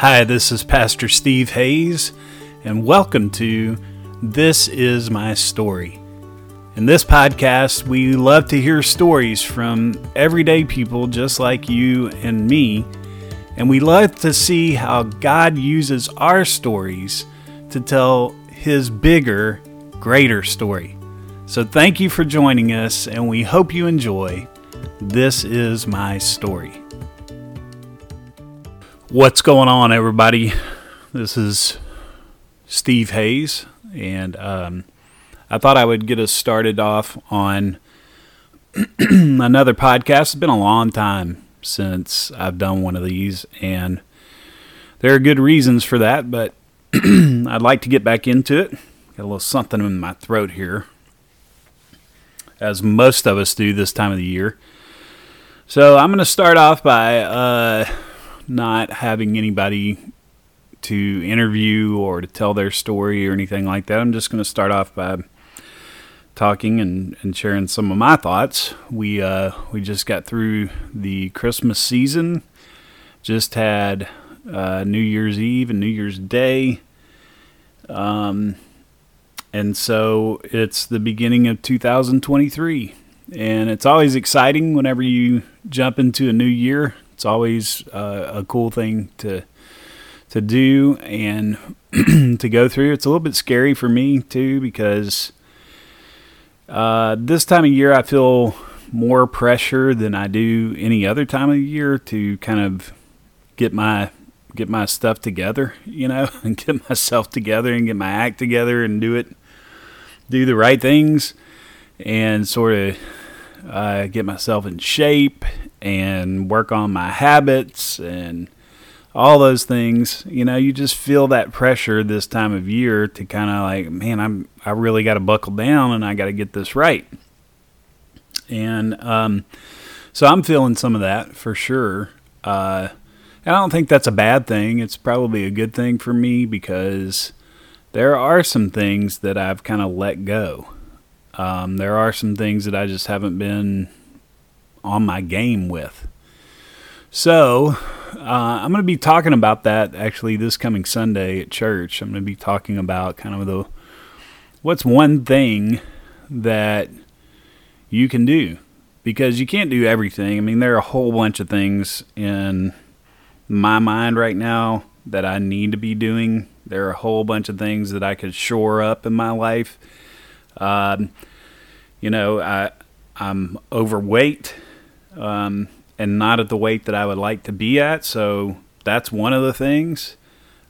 Hi, this is Pastor Steve Hayes, and welcome to This Is My Story. In this podcast, we love to hear stories from everyday people just like you and me, and we love to see how God uses our stories to tell His bigger, greater story. So, thank you for joining us, and we hope you enjoy. This is my story. What's going on, everybody? This is Steve Hayes, and um, I thought I would get us started off on another podcast. It's been a long time since I've done one of these, and there are good reasons for that, but I'd like to get back into it. Got a little something in my throat here, as most of us do this time of the year. So I'm going to start off by uh, not having anybody to interview or to tell their story or anything like that. I'm just going to start off by talking and, and sharing some of my thoughts. We uh, we just got through the Christmas season, just had uh, New Year's Eve and New Year's Day, um, and so it's the beginning of 2023, and it's always exciting whenever you jump into a new year. It's always uh, a cool thing to to do and to go through. It's a little bit scary for me too because uh, this time of year, I feel more pressure than I do any other time of year to kind of get my get my stuff together, you know, and get myself together and get my act together and do it, do the right things, and sort of uh, get myself in shape and work on my habits and all those things. You know, you just feel that pressure this time of year to kind of like, man, I'm I really got to buckle down and I got to get this right. And um, so I'm feeling some of that for sure. Uh, I don't think that's a bad thing. It's probably a good thing for me because there are some things that I've kind of let go. Um, there are some things that I just haven't been on my game with. So, uh, I'm going to be talking about that actually this coming Sunday at church. I'm going to be talking about kind of the what's one thing that you can do because you can't do everything. I mean, there are a whole bunch of things in my mind right now that I need to be doing. There are a whole bunch of things that I could shore up in my life. Um, you know, I I'm overweight. Um, and not at the weight that I would like to be at. So that's one of the things.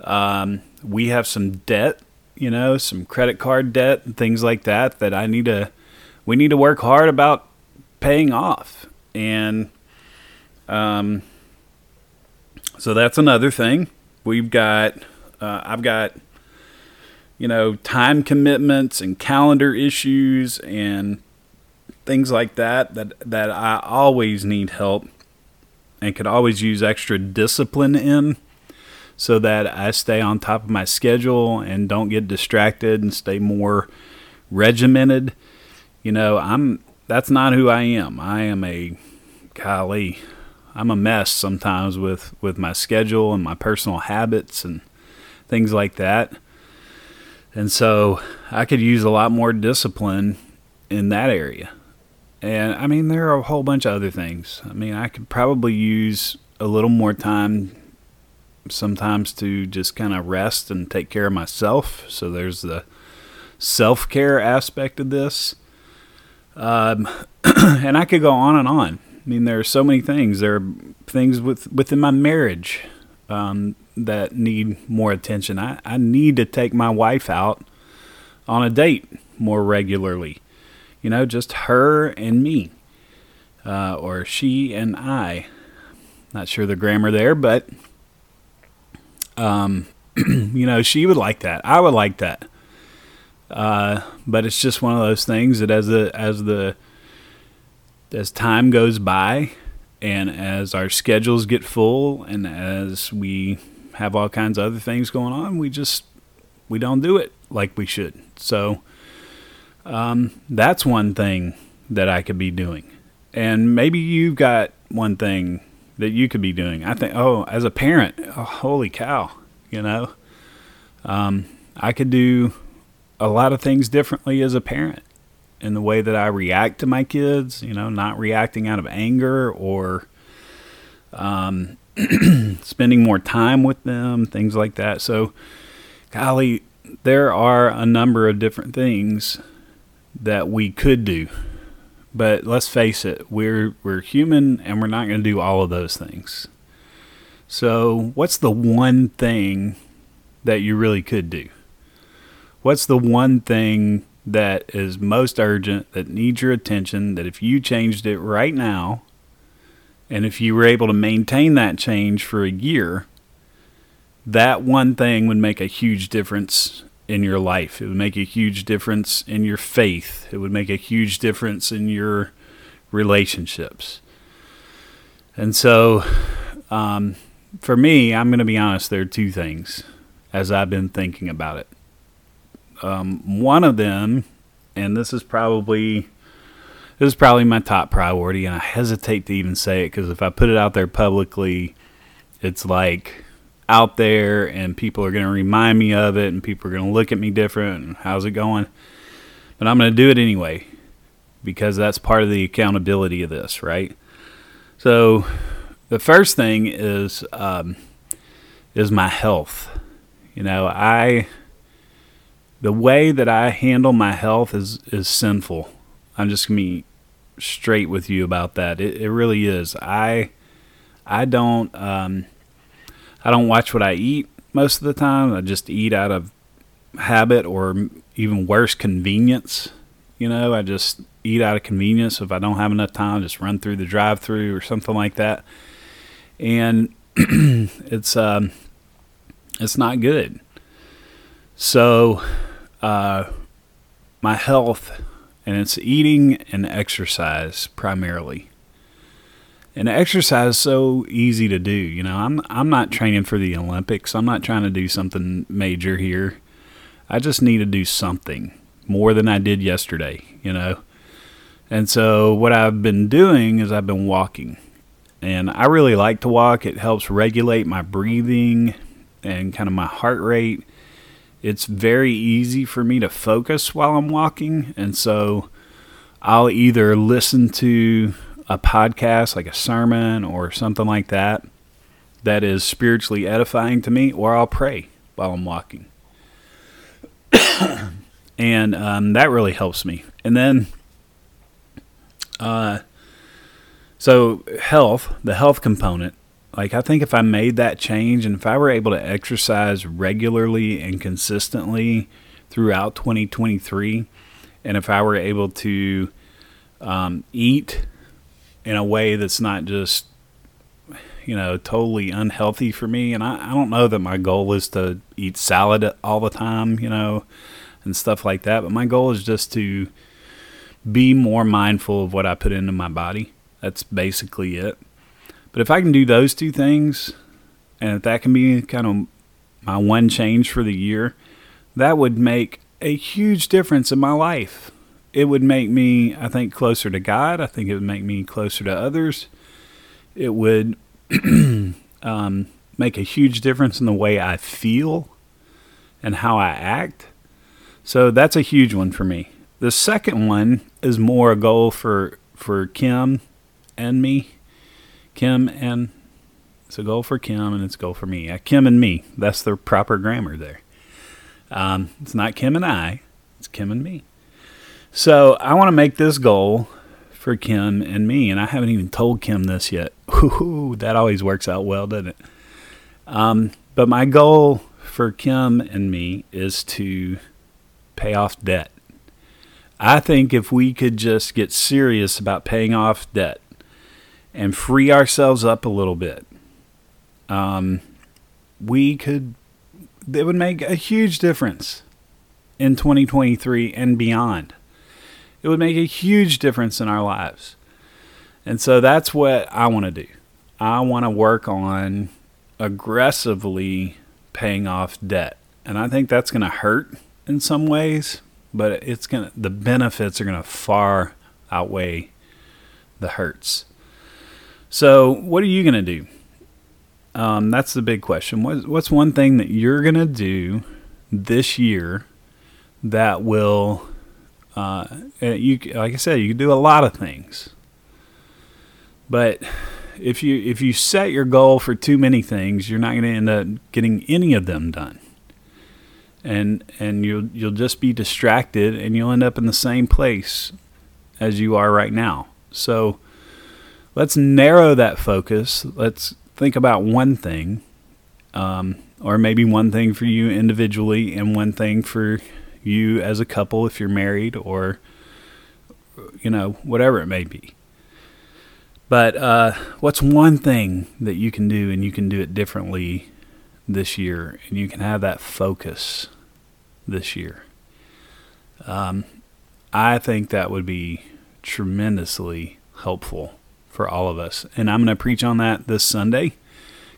Um, we have some debt, you know, some credit card debt and things like that that I need to, we need to work hard about paying off. And um, so that's another thing. We've got, uh, I've got, you know, time commitments and calendar issues and things like that that that I always need help and could always use extra discipline in so that I stay on top of my schedule and don't get distracted and stay more regimented. You know, I'm that's not who I am. I am a golly, I'm a mess sometimes with with my schedule and my personal habits and things like that. And so I could use a lot more discipline in that area. And I mean, there are a whole bunch of other things. I mean, I could probably use a little more time sometimes to just kind of rest and take care of myself. So there's the self care aspect of this. Um, and I could go on and on. I mean, there are so many things. There are things with within my marriage um, that need more attention. I, I need to take my wife out on a date more regularly you know, just her and me, uh, or she and I. Not sure the grammar there, but um, you know, she would like that. I would like that. Uh, but it's just one of those things that as the as the as time goes by, and as our schedules get full, and as we have all kinds of other things going on, we just we don't do it like we should. So um, that's one thing that I could be doing. And maybe you've got one thing that you could be doing? I think, oh, as a parent, oh, holy cow, you know, um, I could do a lot of things differently as a parent in the way that I react to my kids, you know, not reacting out of anger or um, spending more time with them, things like that. So, golly, there are a number of different things that we could do. But let's face it, we're we're human and we're not going to do all of those things. So, what's the one thing that you really could do? What's the one thing that is most urgent, that needs your attention, that if you changed it right now, and if you were able to maintain that change for a year, that one thing would make a huge difference in your life. It would make a huge difference in your faith. It would make a huge difference in your relationships. And so, um, for me, I'm going to be honest, there are two things as I've been thinking about it. Um, one of them, and this is probably this is probably my top priority, and I hesitate to even say it because if I put it out there publicly, it's like out there, and people are going to remind me of it, and people are going to look at me different. And how's it going? But I'm going to do it anyway because that's part of the accountability of this, right? So, the first thing is um, is my health. You know, I the way that I handle my health is is sinful. I'm just gonna be straight with you about that. It, it really is. I I don't um, I don't watch what I eat most of the time. I just eat out of habit or even worse convenience. You know, I just eat out of convenience. If I don't have enough time, just run through the drive-through or something like that. And it's um, it's not good. So uh, my health, and it's eating and exercise primarily. And exercise is so easy to do. You know, I'm I'm not training for the Olympics. I'm not trying to do something major here. I just need to do something more than I did yesterday. You know, and so what I've been doing is I've been walking, and I really like to walk. It helps regulate my breathing and kind of my heart rate it's very easy for me to focus while I'm walking. And so I'll either listen to a podcast, like a sermon or something like that, that is spiritually edifying to me, or I'll pray while I'm walking. and um, that really helps me. And then, uh, so health, the health component, like, I think if I made that change and if I were able to exercise regularly and consistently throughout 2023, and if I were able to um, eat in a way that's not just, you know, totally unhealthy for me, and I, I don't know that my goal is to eat salad all the time, you know, and stuff like that, but my goal is just to be more mindful of what I put into my body. That's basically it. But if I can do those two things, and if that can be kind of my one change for the year, that would make a huge difference in my life. It would make me, I think, closer to God. I think it would make me closer to others. It would um, make a huge difference in the way I feel and how I act. So that's a huge one for me. The second one is more a goal for for Kim and me. Kim and it's a goal for Kim and it's a goal for me. Uh, Kim and me. That's the proper grammar there. Um, it's not Kim and I, it's Kim and me. So I want to make this goal for Kim and me, and I haven't even told Kim this yet. Ooh, that always works out well, doesn't it? Um, but my goal for Kim and me is to pay off debt. I think if we could just get serious about paying off debt, and free ourselves up a little bit, um, we could, it would make a huge difference in 2023 and beyond. It would make a huge difference in our lives. And so that's what I want to do. I want to work on aggressively paying off debt. And I think that's going to hurt in some ways, but it's going to the benefits are going to far outweigh the hurts. So, what are you going to do? Um, that's the big question. What, what's one thing that you're going to do this year that will, uh, you like I said, you can do a lot of things, but if you if you set your goal for too many things, you're not going to end up getting any of them done. And and you'll you'll just be distracted and you'll end up in the same place as you are right now. So let's narrow that focus. Let's think about one thing, um, or maybe one thing for you individually and one thing for you as a couple if you're married or you know whatever it may be but uh, what's one thing that you can do and you can do it differently this year and you can have that focus this year? Um, I think that would be tremendously helpful for all of us. And I'm going to preach on that this Sunday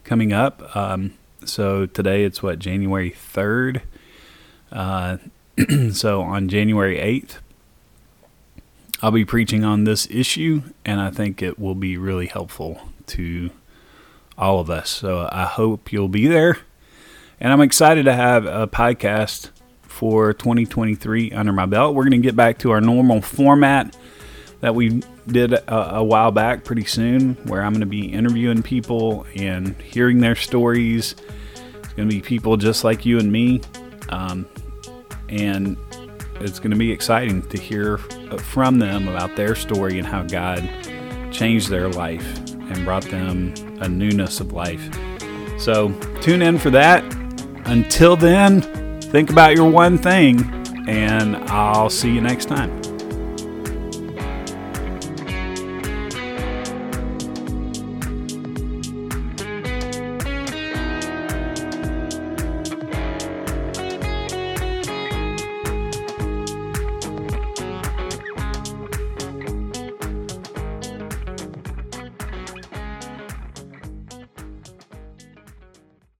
coming up. Um, so today it's what, January 3rd? Uh, so on January 8th, I'll be preaching on this issue, and I think it will be really helpful to all of us. So I hope you'll be there. And I'm excited to have a podcast for 2023 under my belt. We're going to get back to our normal format that we did a, a, while back pretty soon, where I'm going to be interviewing people and hearing their stories. It's going to be people just like you and me. Um, and it's going to be exciting to hear from them about their story and how God changed their life and brought them a newness of life. So tune in for that. Until then, think about your one thing, and I'll see you next time.